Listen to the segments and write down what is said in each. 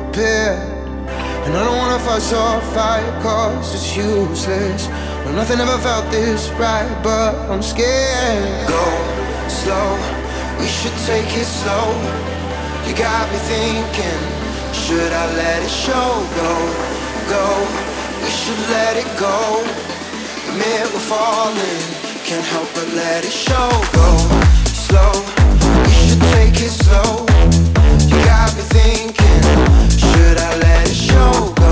prepared. And I don't wanna fuss or fight, cause it's useless. No, nothing ever felt this right, but I'm scared. Go slow, we should take it slow. You got me thinking, should I let it show? Go, go, we should let it go. Admit we're falling, can't help but let it show. Go slow, we should take it slow. You got me thinking should I let it show?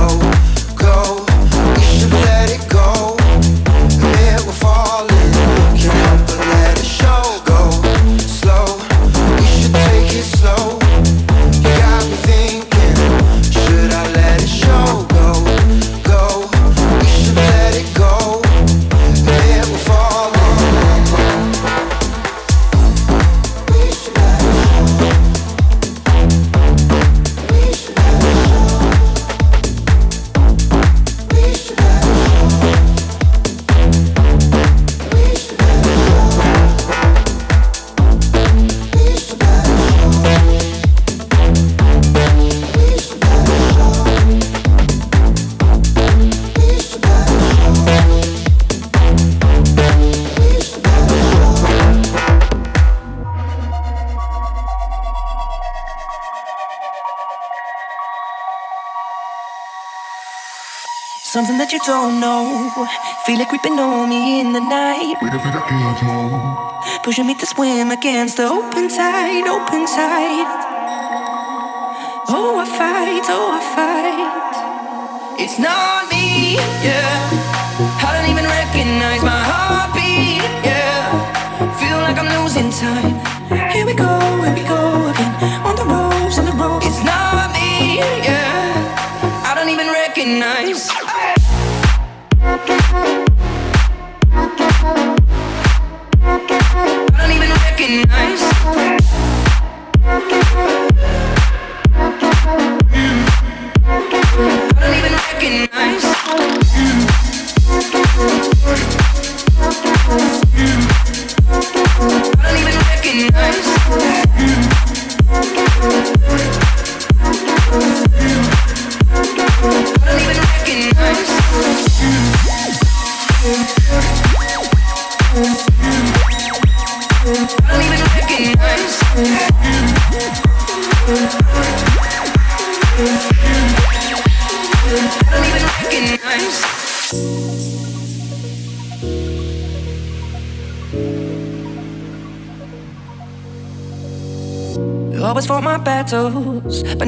don't know. Feel it creeping on me in the night. Pushing me to swim against the open tide, open tide. Oh, I fight, oh, I fight. It's not me, yeah. I don't even recognize my heartbeat, yeah. Feel like I'm losing time. Here we go, here we go again. On the ropes, on the ropes. It's not me, yeah. I don't even recognize.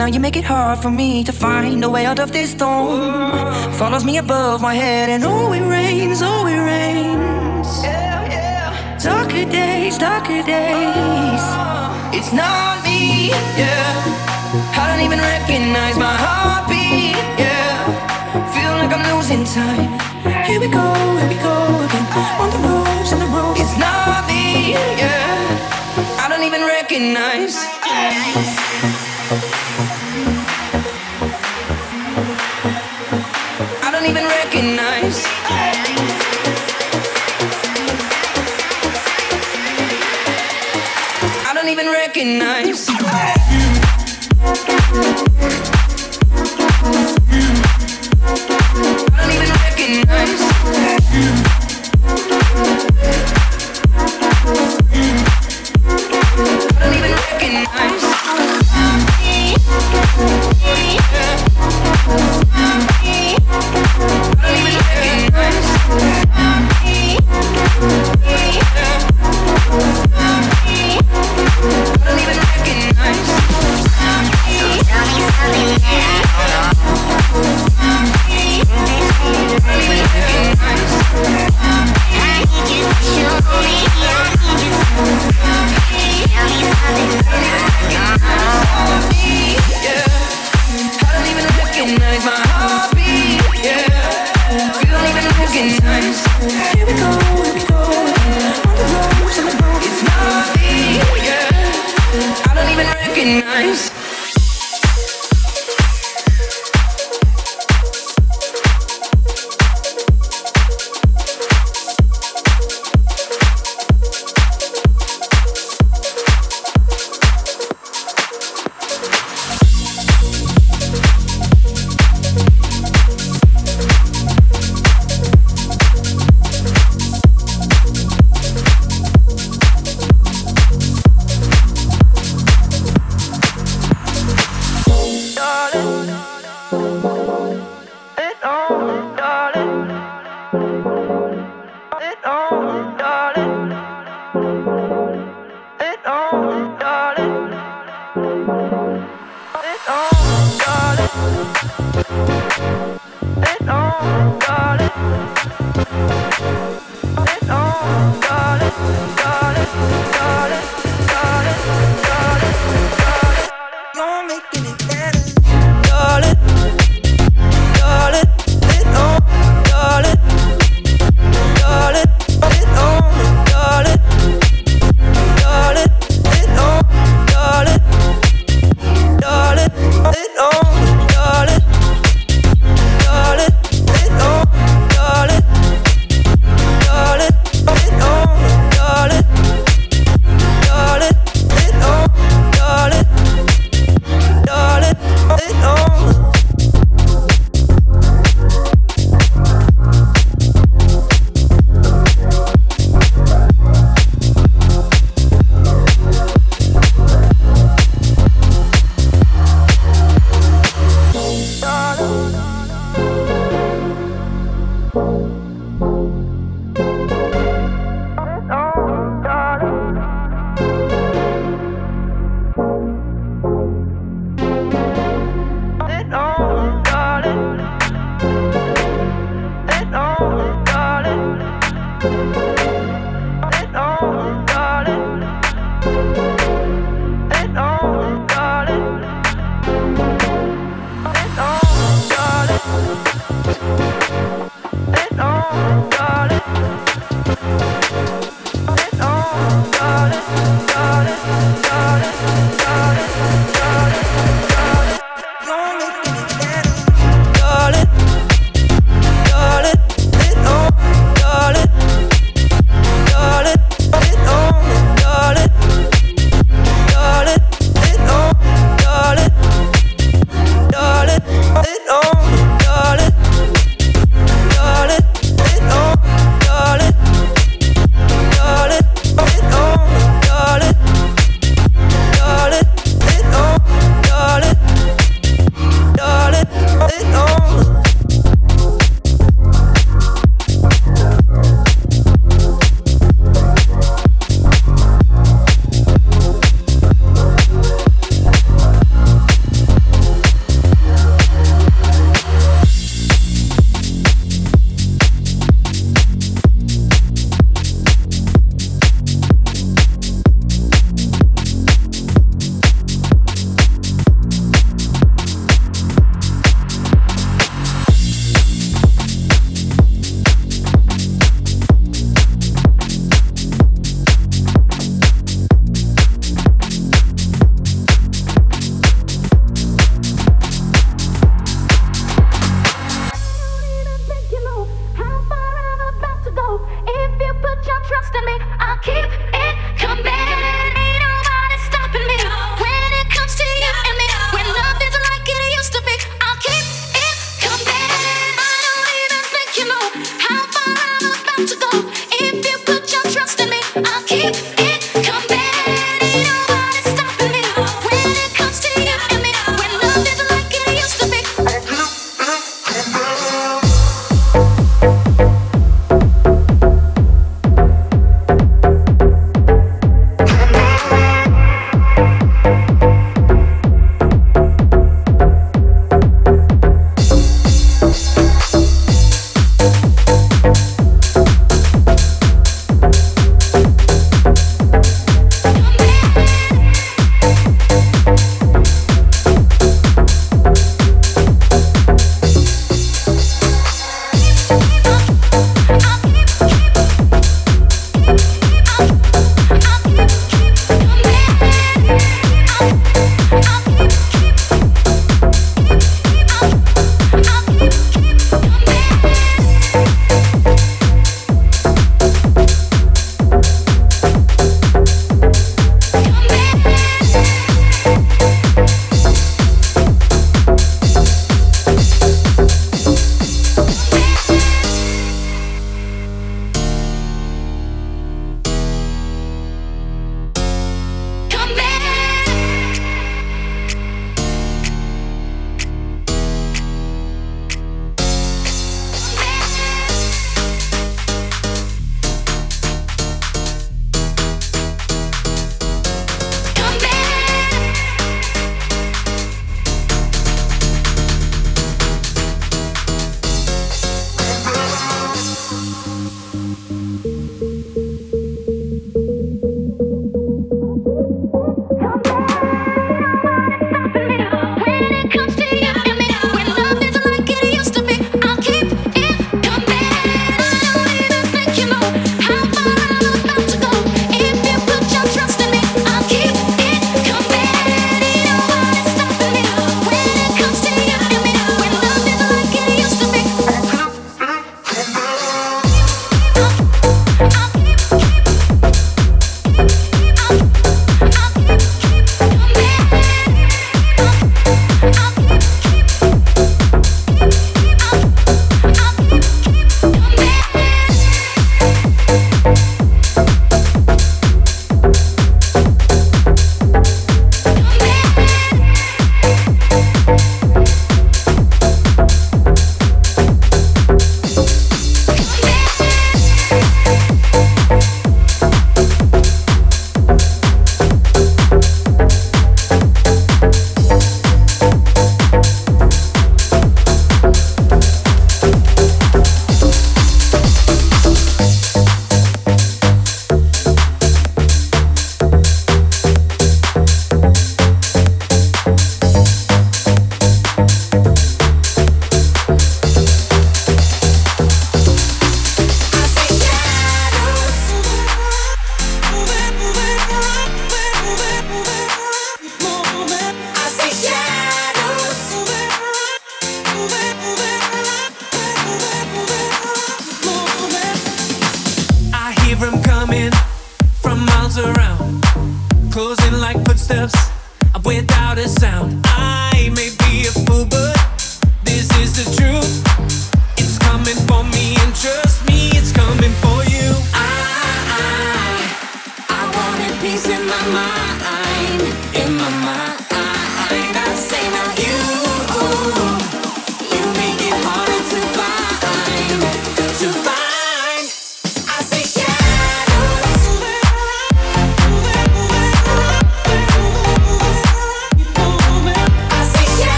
Now you make it hard for me to find a way out of this storm. Follows me above my head, and oh, it rains, oh, it rains. Darker days, darker days. It's not me, yeah. I don't even recognize my heartbeat, yeah. Feel like I'm losing time. Here we go, here we go again. On the roads, on the roads. It's not me, yeah I don't even recognize. Recognize. I don't even recognize. Yeah.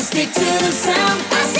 Stick to the sound.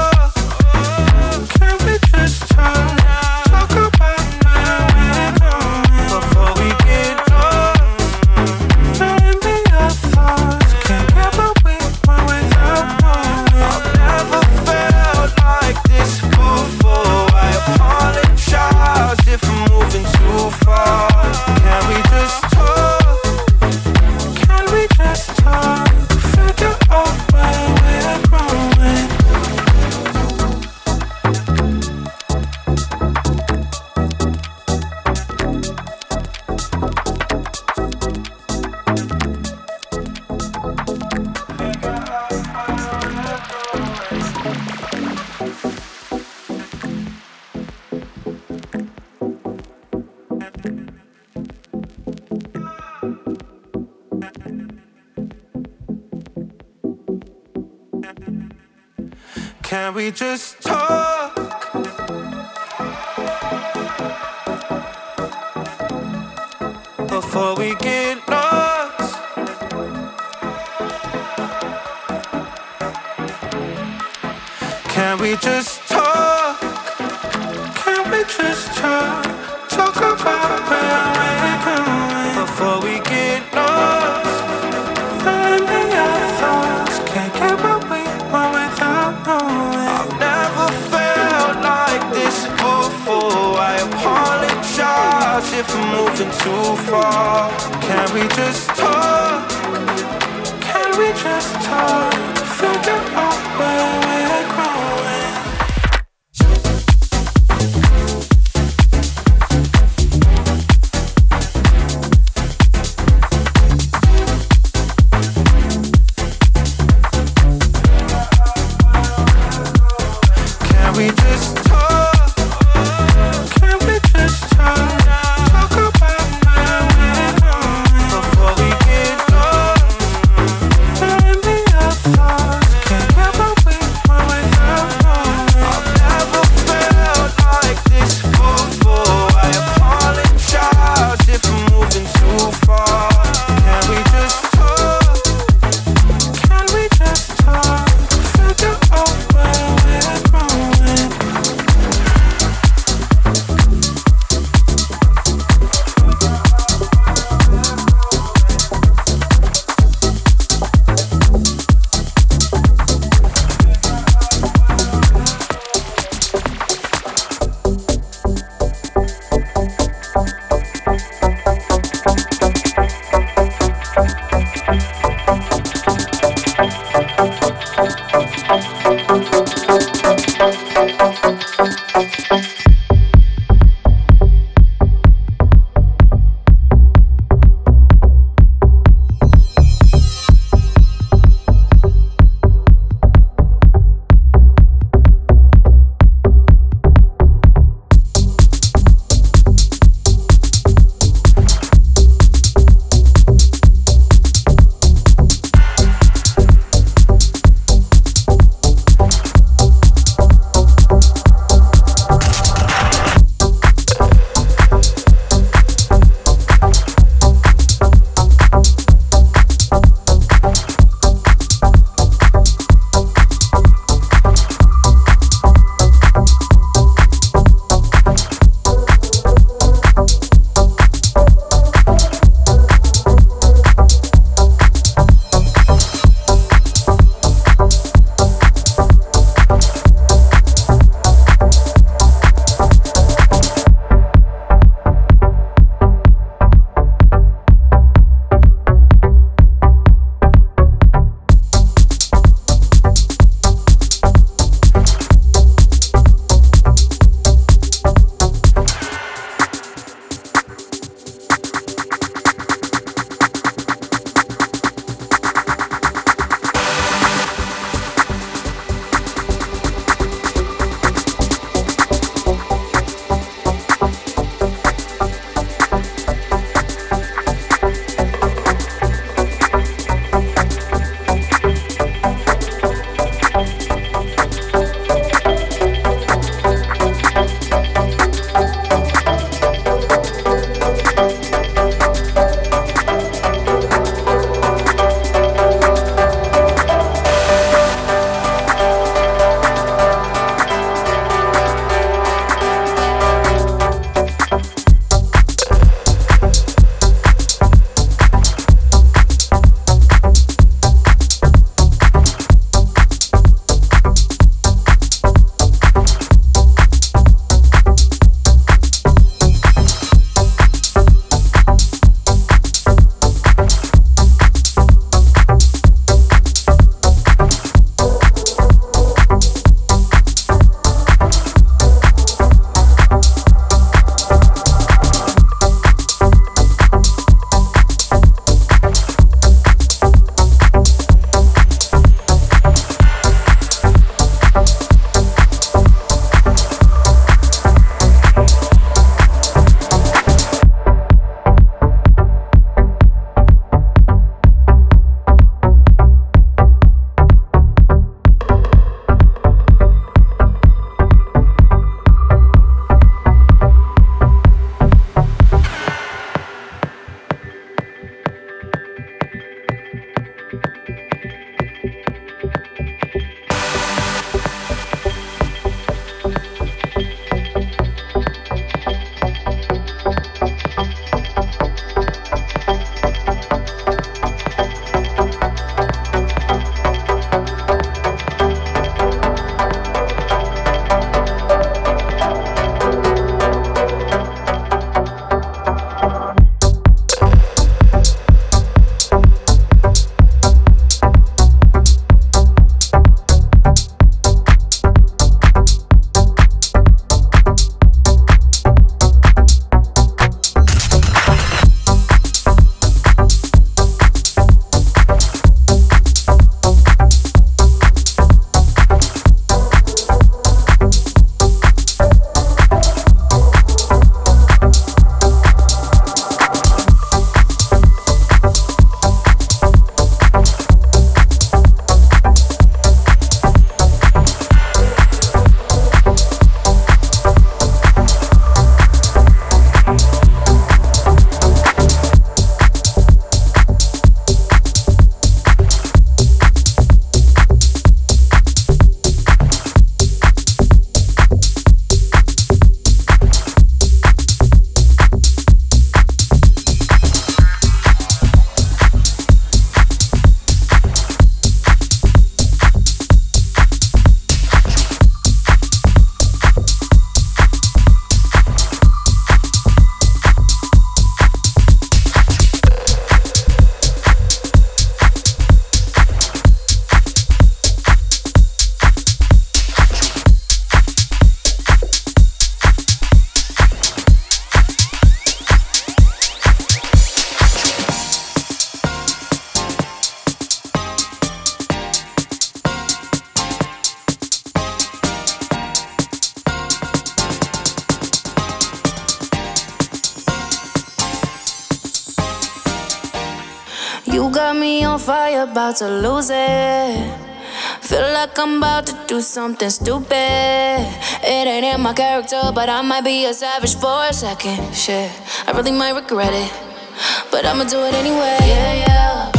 just if I'm moving too far. Can we just talk? Can we just talk? Figure out where about to do something stupid. It ain't in my character, but I might be a savage for a second. Shit, I really might regret it. But I'ma do it anyway. Yeah, yeah.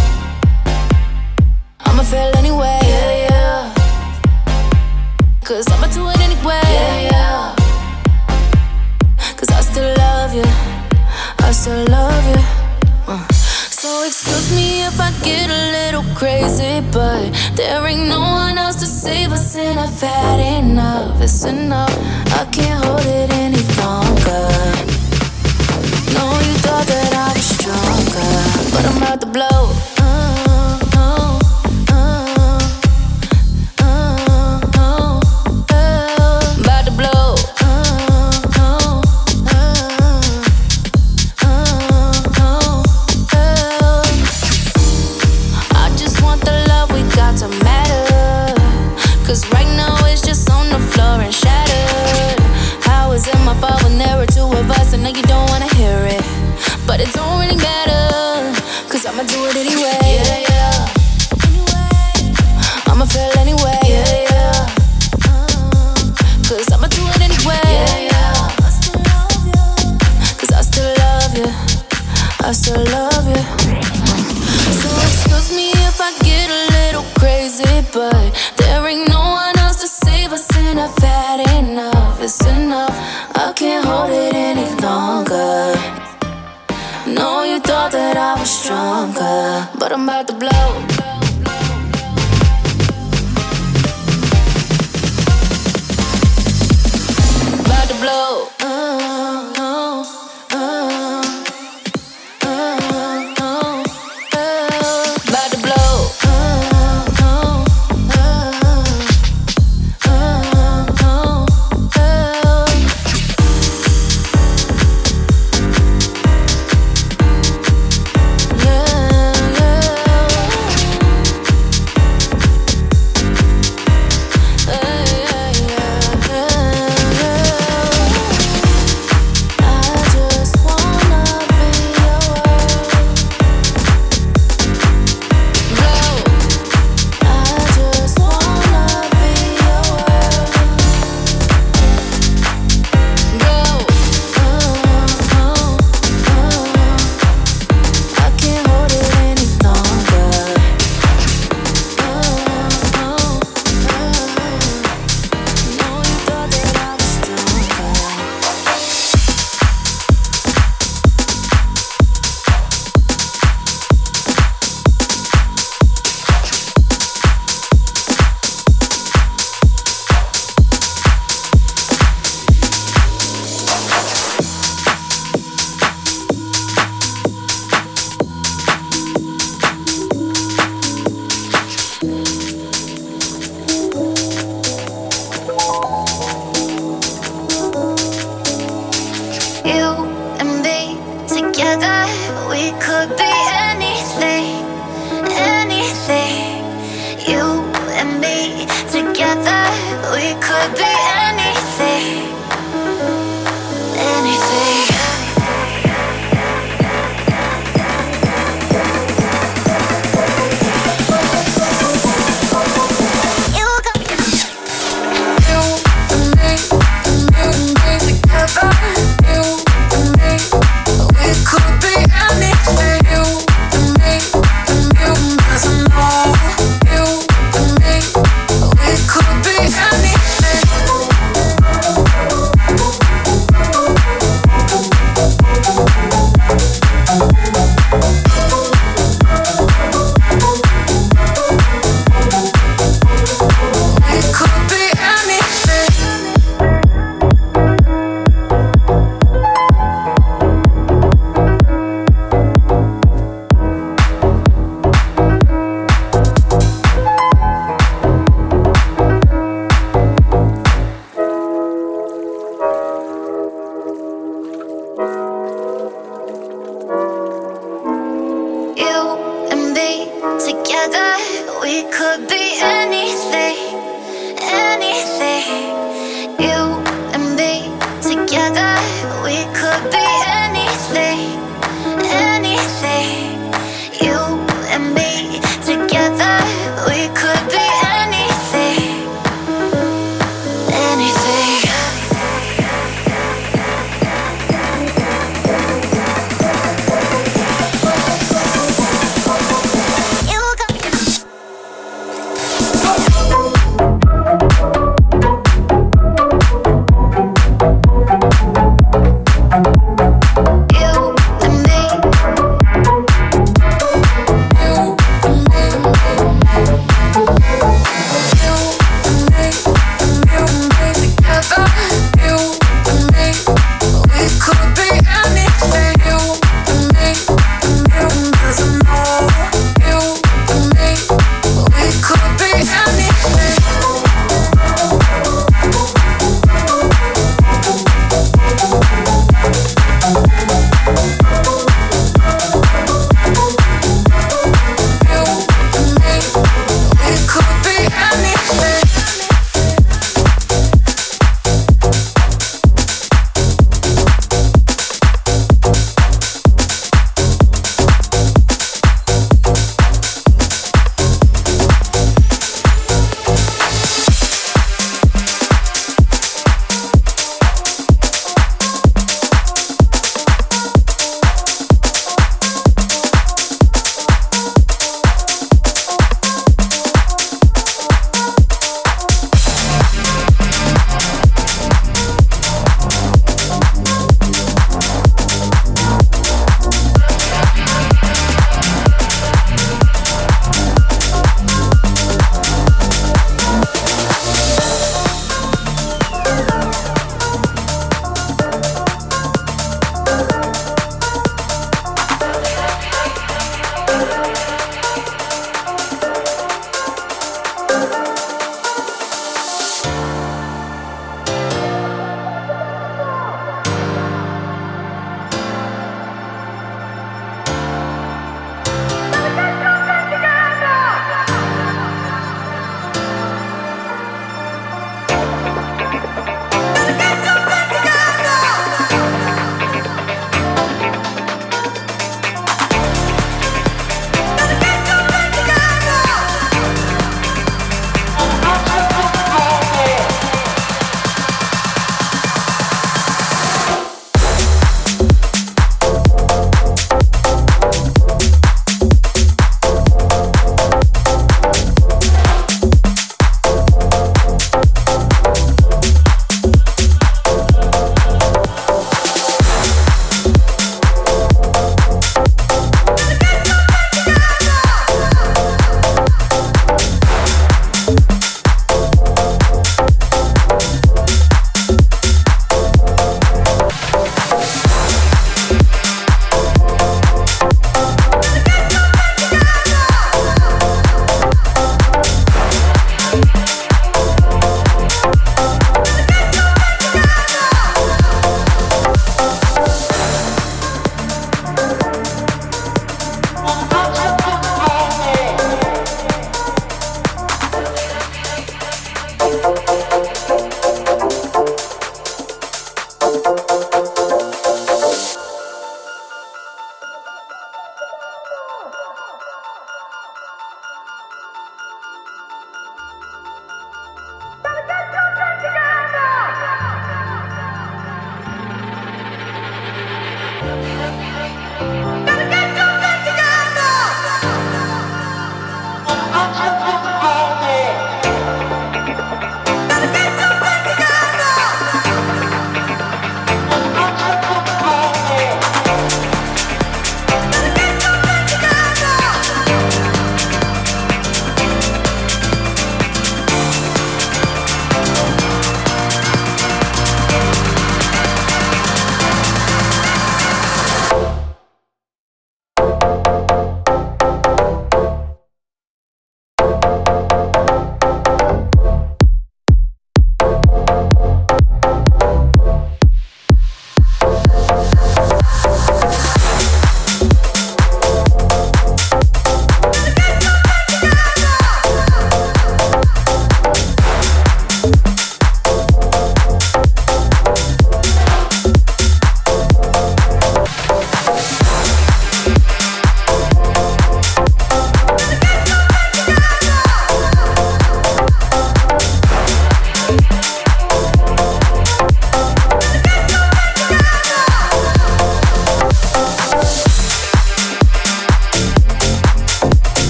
I'ma feel anyway. Yeah, yeah. Cause I'ma do it anyway. Yeah, yeah. Cause I still love you. I still love you. Excuse me if I get a little crazy, but there ain't no one else to save us, and I've had enough. It's enough. I can't hold it any longer. No, you thought that I was stronger, but I'm about to blow. Could be anything, to You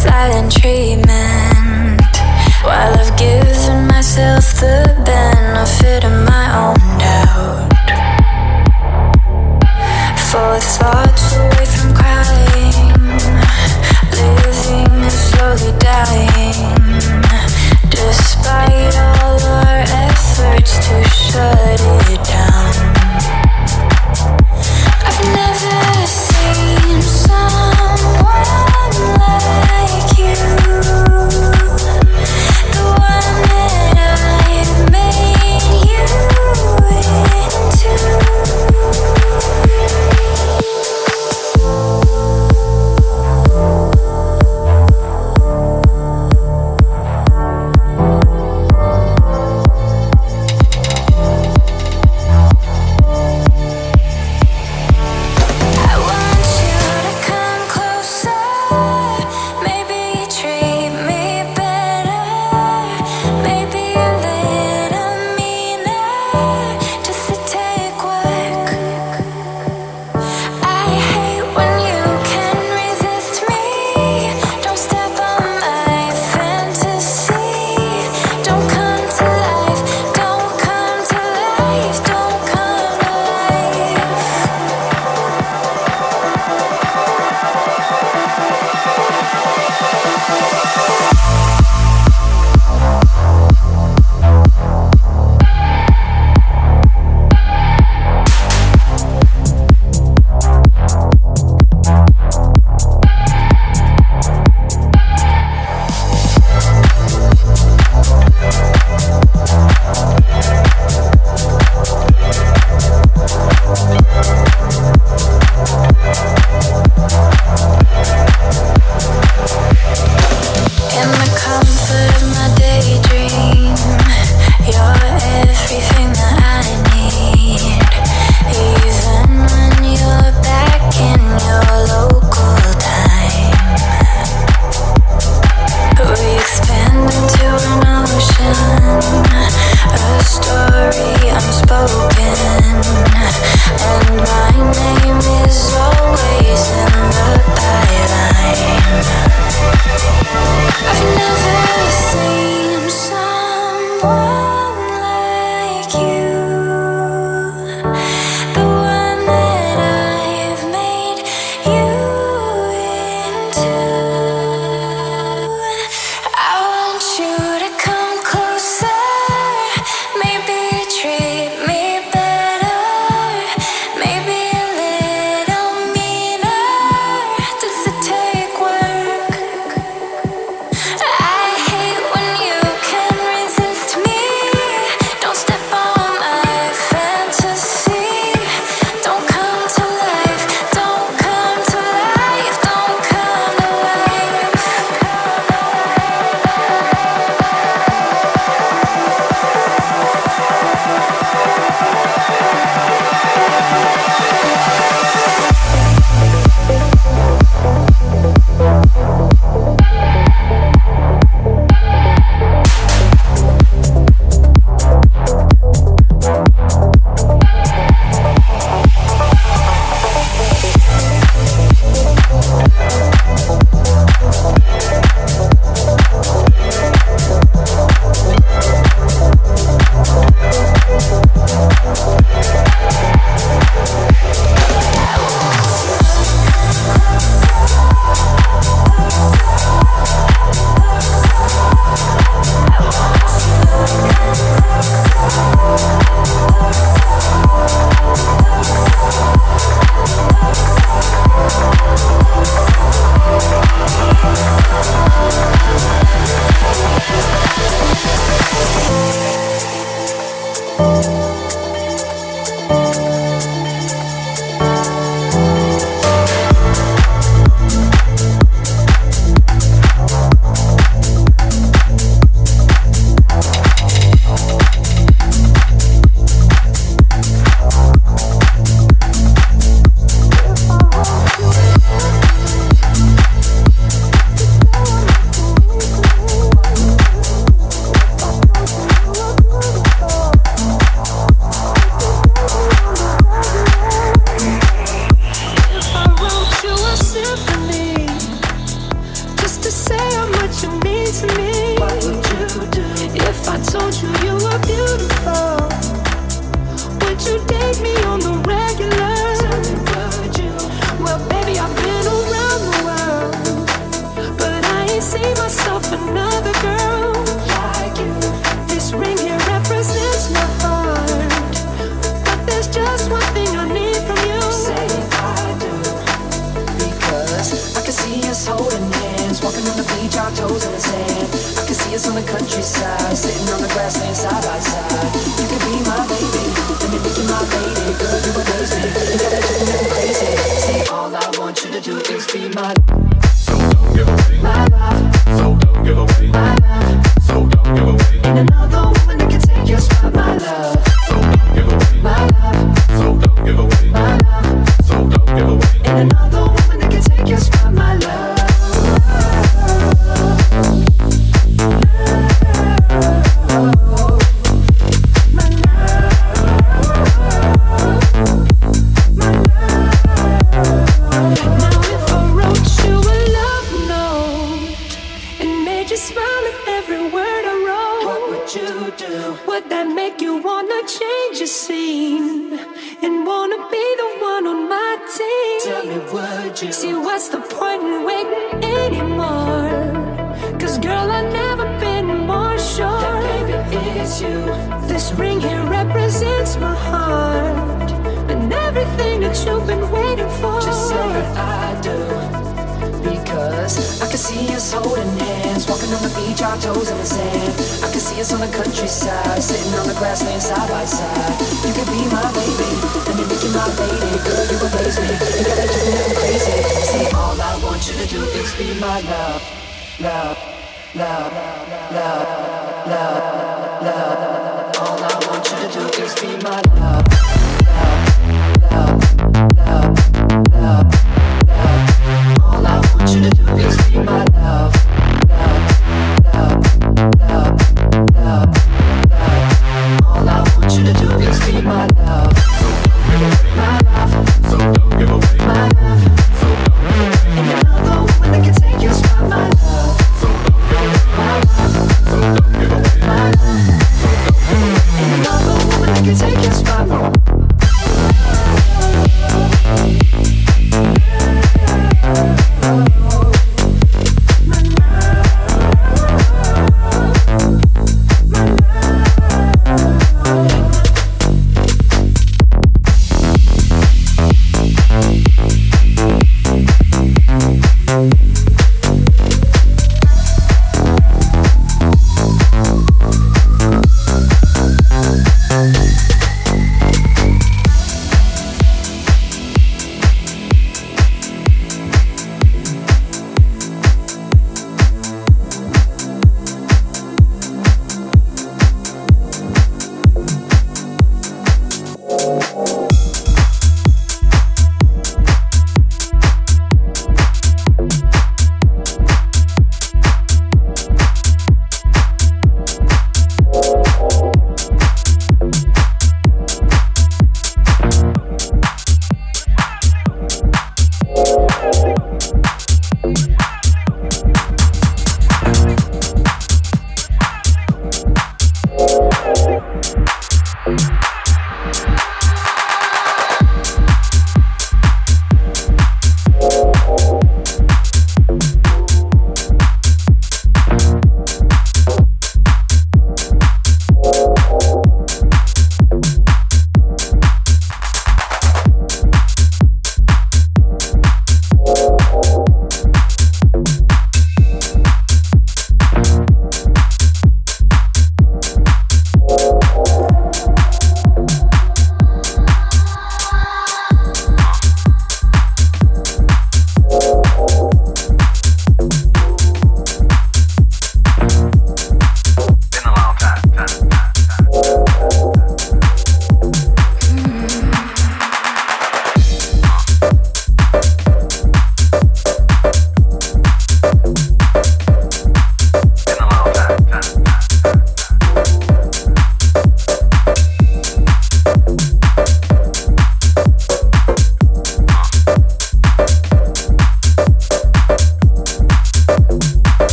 silent treatment while I've given myself the benefit of my own doubt. For thoughts away from crying, living and slowly dying, despite all our efforts to shut it down. I've never